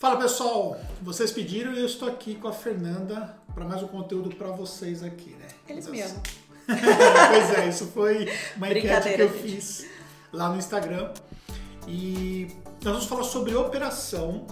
Fala pessoal, vocês pediram e eu estou aqui com a Fernanda para mais um conteúdo para vocês aqui, né? Eles me amam. pois é, isso foi uma enquete que eu gente. fiz lá no Instagram. E nós vamos falar sobre operação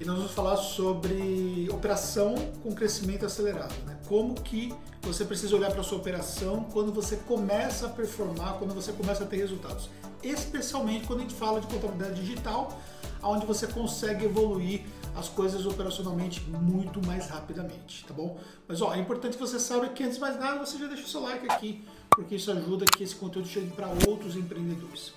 e nós vamos falar sobre operação com crescimento acelerado, né? Como que você precisa olhar para a sua operação quando você começa a performar, quando você começa a ter resultados. Especialmente quando a gente fala de contabilidade digital, onde você consegue evoluir as coisas operacionalmente muito mais rapidamente, tá bom? Mas ó, é importante que você saiba que antes de mais nada você já deixa o seu like aqui, porque isso ajuda que esse conteúdo chegue para outros empreendedores.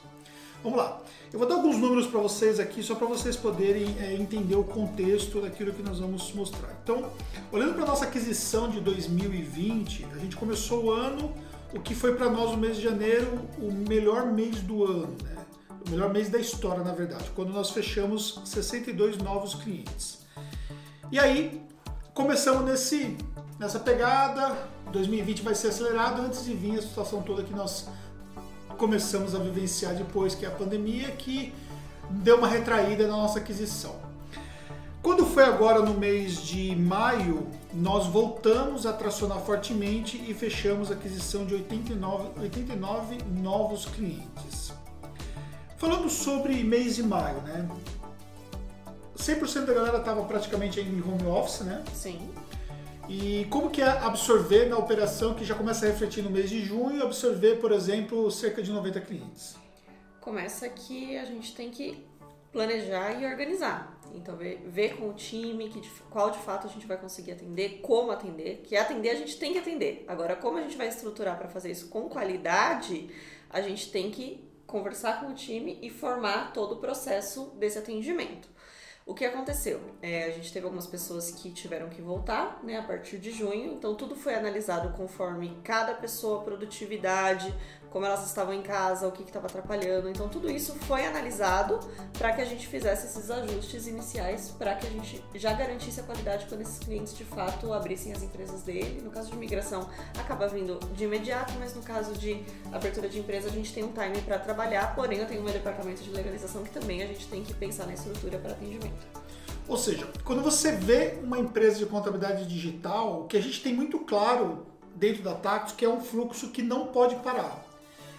Vamos lá, eu vou dar alguns números para vocês aqui, só para vocês poderem é, entender o contexto daquilo que nós vamos mostrar. Então, olhando para nossa aquisição de 2020, a gente começou o ano, o que foi para nós o mês de janeiro o melhor mês do ano, né? O melhor mês da história, na verdade, quando nós fechamos 62 novos clientes. E aí, começamos nesse, nessa pegada, 2020 vai ser acelerado antes de vir a situação toda que nós começamos a vivenciar depois, que é a pandemia, que deu uma retraída na nossa aquisição. Quando foi agora no mês de maio, nós voltamos a tracionar fortemente e fechamos a aquisição de 89, 89 novos clientes. Falando sobre mês de maio, né? 100% da galera estava praticamente em home office, né? Sim. E como que é absorver na operação que já começa a refletir no mês de junho, absorver, por exemplo, cerca de 90 clientes? Começa que a gente tem que planejar e organizar. Então, ver, ver com o time que, qual de fato a gente vai conseguir atender, como atender. Que atender a gente tem que atender. Agora, como a gente vai estruturar para fazer isso com qualidade, a gente tem que conversar com o time e formar todo o processo desse atendimento. O que aconteceu? É, a gente teve algumas pessoas que tiveram que voltar né, a partir de junho, então tudo foi analisado conforme cada pessoa, produtividade, como elas estavam em casa, o que estava atrapalhando. Então tudo isso foi analisado para que a gente fizesse esses ajustes iniciais para que a gente já garantisse a qualidade quando esses clientes de fato abrissem as empresas dele. No caso de migração, acaba vindo de imediato, mas no caso de abertura de empresa, a gente tem um time para trabalhar, porém eu tenho um departamento de legalização que também a gente tem que pensar na estrutura para atendimento. Ou seja, quando você vê uma empresa de contabilidade digital, o que a gente tem muito claro dentro da Tactus que é um fluxo que não pode parar.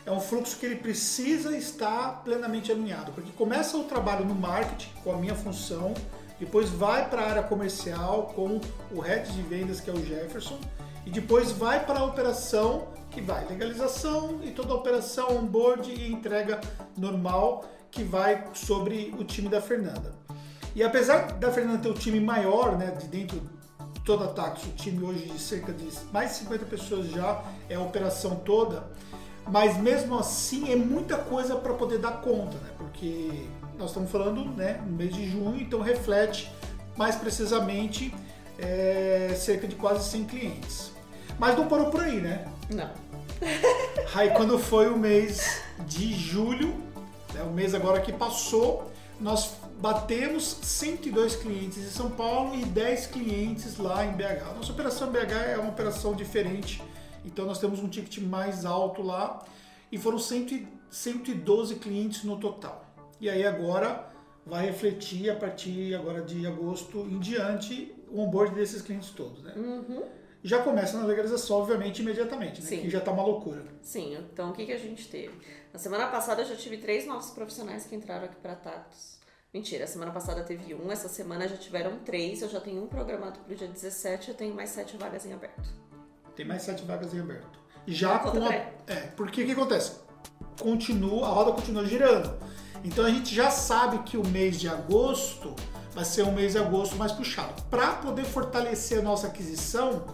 É um fluxo que ele precisa estar plenamente alinhado, porque começa o trabalho no marketing, com a minha função, depois vai para a área comercial com o head de vendas, que é o Jefferson, e depois vai para a operação, que vai legalização e toda a operação onboard e entrega normal, que vai sobre o time da Fernanda. E apesar da Fernanda ter o time maior, né, de dentro de toda a Tax, o time hoje de cerca de mais de 50 pessoas já é a operação toda, mas mesmo assim é muita coisa para poder dar conta, né? Porque nós estamos falando, né, no mês de junho, então reflete mais precisamente é, cerca de quase 100 clientes. Mas não parou por aí, né? Não. Aí quando foi o mês de julho, né, o mês agora que passou, nós batemos 102 clientes em São Paulo e 10 clientes lá em BH. Nossa operação BH é uma operação diferente, então nós temos um ticket mais alto lá e foram 100 e- 112 clientes no total. E aí agora vai refletir a partir agora de agosto em diante o onboard desses clientes todos, né? Uhum. Já começa na legalização, obviamente, imediatamente, né? Sim. Que já tá uma loucura. Sim, então o que, que a gente teve? Na semana passada eu já tive três novos profissionais que entraram aqui para Tactus. Mentira, a semana passada teve um, essa semana já tiveram três, eu já tenho um programado para o dia 17, eu tenho mais sete vagas em aberto. Tem mais sete vagas em aberto. Já com a... É, porque o que acontece? Continua, a roda continua girando. Então a gente já sabe que o mês de agosto vai ser um mês de agosto mais puxado. Para poder fortalecer a nossa aquisição,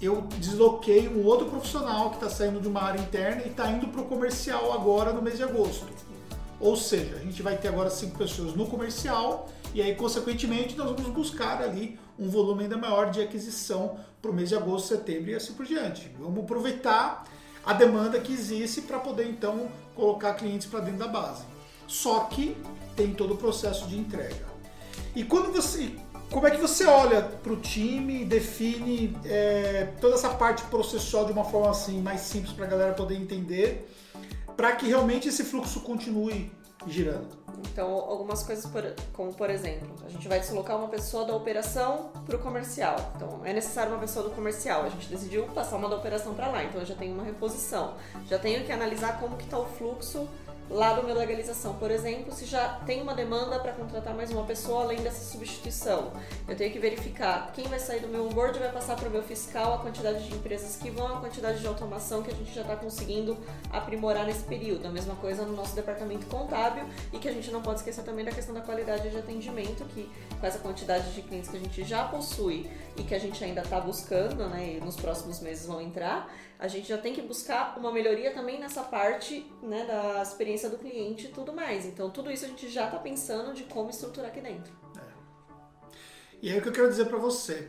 eu desloquei um outro profissional que está saindo de uma área interna e está indo para o comercial agora no mês de agosto. Ou seja, a gente vai ter agora cinco pessoas no comercial e aí, consequentemente, nós vamos buscar ali um volume ainda maior de aquisição para o mês de agosto, setembro e assim por diante. Vamos aproveitar a demanda que existe para poder então colocar clientes para dentro da base. Só que tem todo o processo de entrega. E quando você, como é que você olha para o time define é, toda essa parte processual de uma forma assim mais simples para a galera poder entender, para que realmente esse fluxo continue girando. Então, algumas coisas, por, como por exemplo, a gente vai deslocar uma pessoa da operação para o comercial. Então, é necessário uma pessoa do comercial. A gente decidiu passar uma da operação para lá. Então, eu já tenho uma reposição. Já tenho que analisar como que está o fluxo lá do meu legalização, por exemplo, se já tem uma demanda para contratar mais uma pessoa além dessa substituição. Eu tenho que verificar quem vai sair do meu onboard vai passar para o meu fiscal, a quantidade de empresas que vão, a quantidade de automação que a gente já está conseguindo aprimorar nesse período. A mesma coisa no nosso departamento contábil e que a gente não pode esquecer também da questão da qualidade de atendimento, que com essa quantidade de clientes que a gente já possui e que a gente ainda está buscando, né, e nos próximos meses vão entrar, a gente já tem que buscar uma melhoria também nessa parte né, da experiência do cliente e tudo mais. Então, tudo isso a gente já está pensando de como estruturar aqui dentro. É. E aí o que eu quero dizer para você,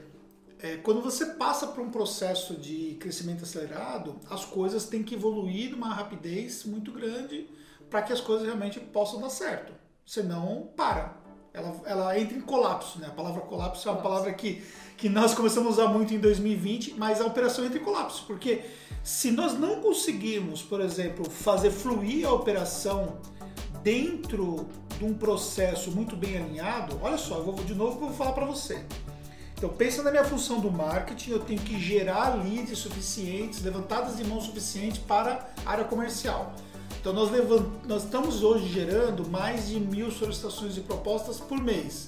é, quando você passa por um processo de crescimento acelerado, as coisas têm que evoluir numa rapidez muito grande para que as coisas realmente possam dar certo. Senão, para. Ela, ela entra em colapso, né? A palavra colapso é uma palavra que, que nós começamos a usar muito em 2020, mas a operação entra em colapso, porque se nós não conseguirmos, por exemplo, fazer fluir a operação dentro de um processo muito bem alinhado, olha só, eu vou de novo vou falar para você. Então pensa na minha função do marketing, eu tenho que gerar leads suficientes, levantadas de mãos suficientes para a área comercial. Então nós, levant... nós estamos hoje gerando mais de mil solicitações e propostas por mês.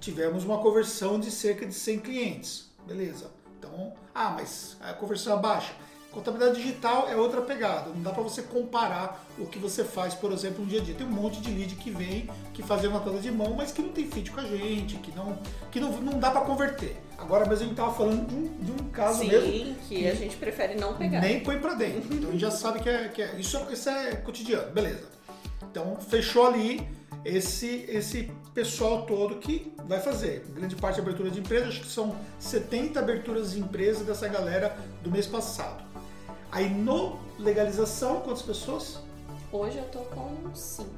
Tivemos uma conversão de cerca de 100 clientes. Beleza. Então, ah, mas a conversão é baixa. Contabilidade digital é outra pegada. Não dá para você comparar o que você faz, por exemplo, no dia a dia. Tem um monte de lead que vem, que faz uma tela de mão, mas que não tem fit com a gente, que não, que não, não dá para converter. Agora mesmo a gente tava falando de um, de um caso Sim, mesmo. que, que a gente prefere não pegar. Nem põe para dentro. Então a gente já sabe que, é, que é, isso, isso é cotidiano, beleza. Então fechou ali esse, esse pessoal todo que vai fazer. Grande parte da abertura de empresa, acho que são 70 aberturas de empresa dessa galera do mês passado. Aí no legalização, quantas pessoas? Hoje eu tô com cinco.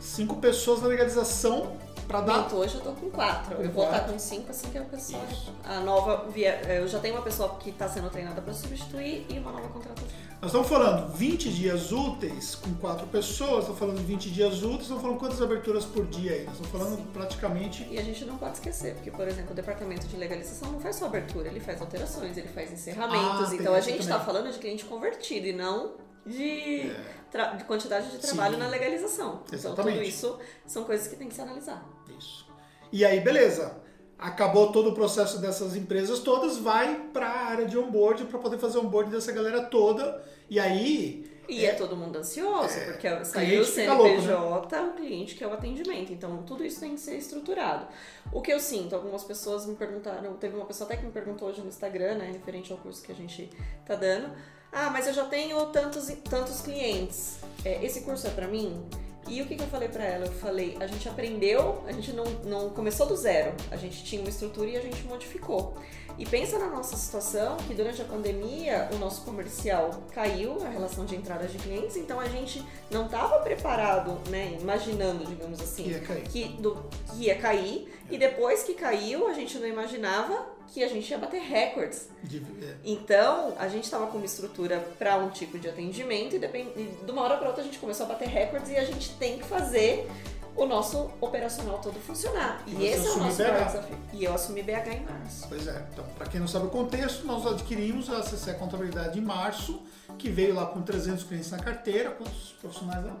Cinco pessoas na legalização para dar. Hoje eu tô com quatro. Com eu vou estar com cinco assim que a pessoa. Isso. A nova. Via, eu já tenho uma pessoa que está sendo treinada para substituir e uma nova contratação. Nós estamos falando 20 dias úteis com quatro pessoas, estamos falando 20 dias úteis, estamos falando quantas aberturas por dia aí? Nós estamos falando praticamente. E a gente não pode esquecer, porque, por exemplo, o departamento de legalização não faz só abertura, ele faz alterações, ele faz encerramentos. Ah, então a gente está falando de cliente convertido e não de, é. de quantidade de trabalho Sim. na legalização. Exatamente. Então tudo isso são coisas que tem que se analisar. Isso. E aí, beleza acabou todo o processo dessas empresas todas, vai para a área de onboard para poder fazer onboard dessa galera toda. E aí. E é, é todo mundo ansioso, é, porque saiu o CNPJ, louco, né? o cliente que é o atendimento. Então, tudo isso tem que ser estruturado. O que eu sinto, algumas pessoas me perguntaram, teve uma pessoa até que me perguntou hoje no Instagram, né, referente ao curso que a gente tá dando. Ah, mas eu já tenho tantos, tantos clientes. É, esse curso é para mim? E o que, que eu falei para ela? Eu falei, a gente aprendeu, a gente não, não começou do zero. A gente tinha uma estrutura e a gente modificou. E pensa na nossa situação que durante a pandemia o nosso comercial caiu, a relação de entrada de clientes, então a gente não estava preparado, né, imaginando, digamos assim, ia que, do, que ia cair. É. E depois que caiu, a gente não imaginava que a gente ia bater recordes. É. Então, a gente estava com uma estrutura para um tipo de atendimento e, depend... e de uma hora para outra a gente começou a bater recordes e a gente tem que fazer o nosso operacional todo funcionar. E, e esse é o nosso desafio. E eu assumi BH em março. Pois é. Então, para quem não sabe o contexto, nós adquirimos a CC Contabilidade em março, que veio lá com 300 clientes na carteira. Quantos profissionais lá?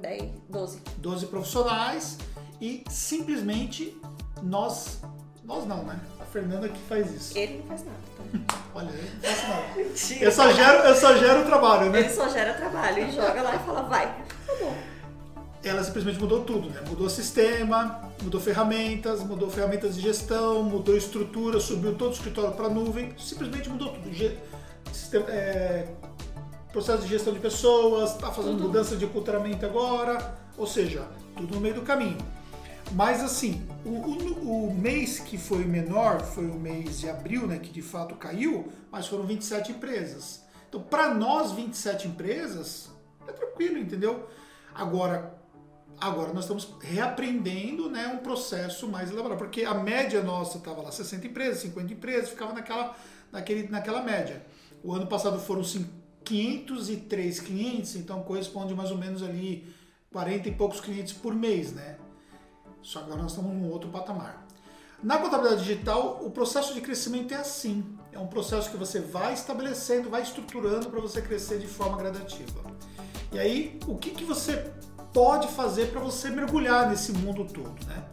10, 12. 12 profissionais e simplesmente nós, nós não, né? A Fernanda que faz isso. Ele não faz nada, tá? Olha, eu não faço nada. Mentira. Eu só gero, eu só gero o trabalho, né? Ele só gera trabalho e joga lá e fala, vai. Tá bom ela simplesmente mudou tudo, né? Mudou sistema, mudou ferramentas, mudou ferramentas de gestão, mudou estrutura, subiu todo o escritório para nuvem, simplesmente mudou tudo. Sistema, é, processo de gestão de pessoas, está fazendo tudo. mudança de culturamento agora, ou seja, tudo no meio do caminho. Mas assim, o, o, o, mês que foi menor foi o mês de abril, né, que de fato caiu, mas foram 27 empresas. Então, para nós, 27 empresas, é tranquilo, entendeu? Agora, Agora nós estamos reaprendendo né, um processo mais elaborado, porque a média nossa estava lá 60 empresas, 50 empresas, ficava naquela, naquele, naquela média. O ano passado foram 503 clientes, então corresponde mais ou menos ali 40 e poucos clientes por mês, né? Só que agora nós estamos num outro patamar. Na contabilidade digital, o processo de crescimento é assim. É um processo que você vai estabelecendo, vai estruturando para você crescer de forma gradativa. E aí, o que, que você pode fazer para você mergulhar nesse mundo todo, né?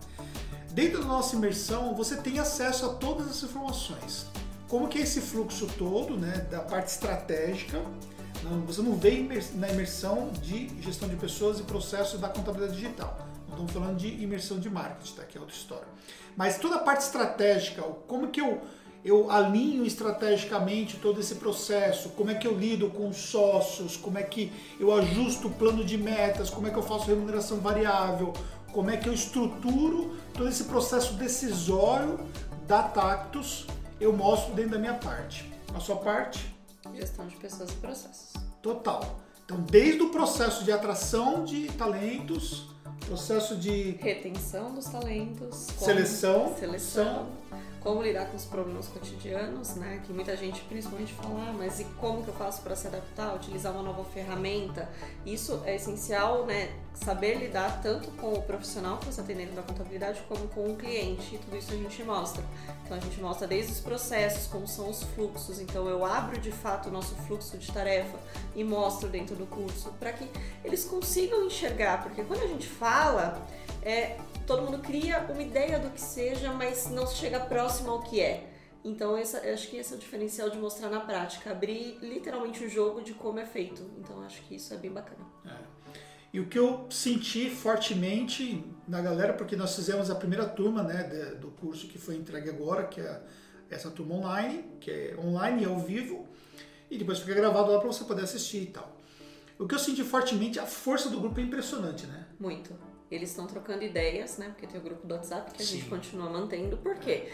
Dentro da nossa imersão, você tem acesso a todas as informações. Como que é esse fluxo todo, né, da parte estratégica, você não vê na imersão de gestão de pessoas e processo da contabilidade digital. Estamos falando de imersão de marketing, tá? que é outra história. Mas toda a parte estratégica, como que eu, eu alinho estrategicamente todo esse processo, como é que eu lido com os sócios, como é que eu ajusto o plano de metas, como é que eu faço remuneração variável, como é que eu estruturo todo esse processo decisório da Tactus, eu mostro dentro da minha parte. A sua parte? Gestão de pessoas e processos. Total. Então, desde o processo de atração de talentos, processo de retenção dos talentos, seleção, seleção, como lidar com os problemas cotidianos, né? Que muita gente principalmente fala, ah, mas e como que eu faço para se adaptar, utilizar uma nova ferramenta? Isso é essencial, né? Saber lidar tanto com o profissional que você tem da contabilidade como com o cliente. E tudo isso a gente mostra. Então a gente mostra desde os processos, como são os fluxos. Então eu abro de fato o nosso fluxo de tarefa e mostro dentro do curso para que eles consigam enxergar, porque quando a gente fala, é, todo mundo cria uma ideia do que seja, mas não chega próximo ao que é. Então, essa, acho que esse é o diferencial de mostrar na prática, abrir literalmente o jogo de como é feito. Então, acho que isso é bem bacana. É. E o que eu senti fortemente na galera, porque nós fizemos a primeira turma né, do curso que foi entregue agora, que é essa turma online, que é online e ao vivo, e depois fica gravado lá para você poder assistir e tal. O que eu senti fortemente, a força do grupo é impressionante, né? Muito. Eles estão trocando ideias, né? Porque tem o grupo do WhatsApp que a Sim. gente continua mantendo. Por quê?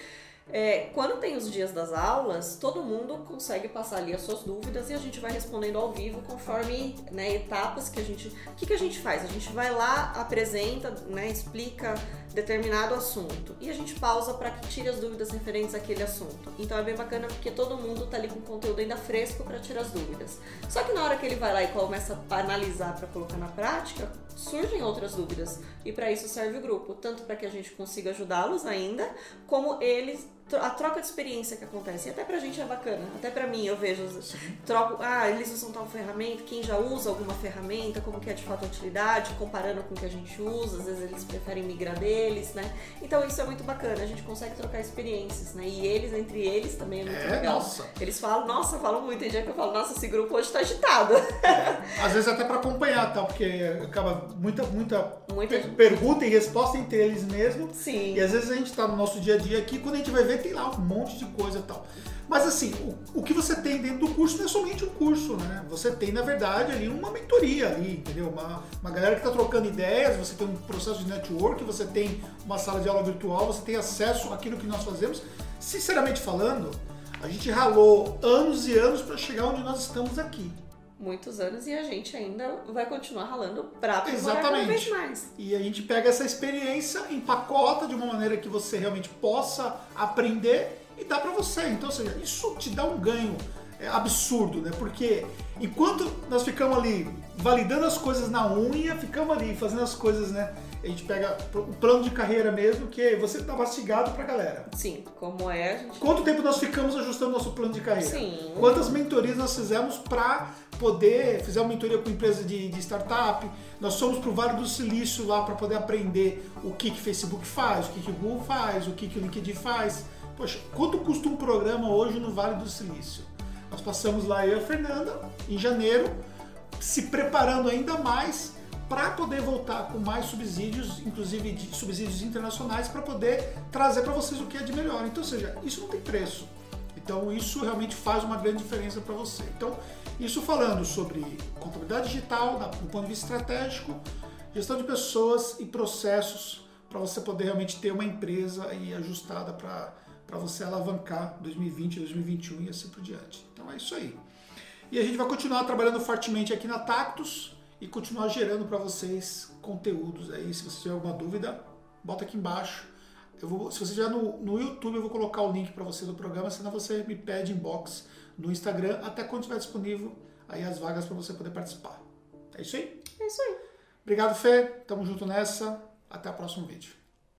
É, quando tem os dias das aulas, todo mundo consegue passar ali as suas dúvidas e a gente vai respondendo ao vivo conforme né, etapas que a gente. O que, que a gente faz? A gente vai lá, apresenta, né, explica determinado assunto e a gente pausa para que tire as dúvidas referentes àquele assunto. Então é bem bacana porque todo mundo tá ali com conteúdo ainda fresco para tirar as dúvidas. Só que na hora que ele vai lá e começa a analisar para colocar na prática, surgem outras dúvidas. E para isso serve o grupo, tanto para que a gente consiga ajudá-los ainda, como eles a troca de experiência que acontece. E até pra gente é bacana. Até pra mim, eu vejo, troco, ah, eles usam tal ferramenta, quem já usa alguma ferramenta, como que é de fato a utilidade, comparando com o que a gente usa, às vezes eles preferem migrar deles, né? Então isso é muito bacana, a gente consegue trocar experiências, né? E eles, entre eles, também é muito é, legal. Nossa. Eles falam, nossa, falam muito, tem dia que eu falo, nossa, esse grupo hoje tá agitado. É, às vezes até pra acompanhar, tá? Porque acaba muita, muita, muita pergunta e resposta entre eles mesmo. Sim. E às vezes a gente tá no nosso dia a dia aqui, quando a gente vai ver tem lá um monte de coisa e tal. Mas assim, o, o que você tem dentro do curso não é somente um curso, né? Você tem, na verdade, ali uma mentoria ali, entendeu? Uma, uma galera que está trocando ideias, você tem um processo de network, você tem uma sala de aula virtual, você tem acesso àquilo que nós fazemos. Sinceramente falando, a gente ralou anos e anos para chegar onde nós estamos aqui muitos anos e a gente ainda vai continuar ralando aprimorar cada vez mais. E a gente pega essa experiência, empacota de uma maneira que você realmente possa aprender e dá para você. Então, ou seja, isso te dá um ganho é, absurdo, né? Porque enquanto nós ficamos ali validando as coisas na unha, ficamos ali fazendo as coisas, né? a gente pega o plano de carreira mesmo, que você está mastigado para a galera. Sim, como é. Gente... Quanto tempo nós ficamos ajustando nosso plano de carreira? Sim. Quantas mentorias nós fizemos para poder. Fizemos mentoria com empresa de, de startup, nós somos para o Vale do Silício lá para poder aprender o que, que Facebook faz, o que, que Google faz, o que, que o LinkedIn faz. Poxa, quanto custa um programa hoje no Vale do Silício? Nós passamos lá, eu e a Fernanda, em janeiro, se preparando ainda mais para poder voltar com mais subsídios, inclusive subsídios internacionais, para poder trazer para vocês o que é de melhor. Então, ou seja, isso não tem preço. Então, isso realmente faz uma grande diferença para você. Então, isso falando sobre contabilidade digital, do ponto de vista estratégico, gestão de pessoas e processos para você poder realmente ter uma empresa aí ajustada para você alavancar 2020, 2021 e assim por diante. Então é isso aí. E a gente vai continuar trabalhando fortemente aqui na Tactus e continuar gerando para vocês conteúdos aí. Se você tiver alguma dúvida, bota aqui embaixo. Eu vou, se você estiver no, no YouTube, eu vou colocar o link para você do programa, senão você me pede inbox no Instagram, até quando estiver disponível aí as vagas para você poder participar. É isso aí? É isso aí. Obrigado, Fê. Tamo junto nessa. Até o próximo vídeo.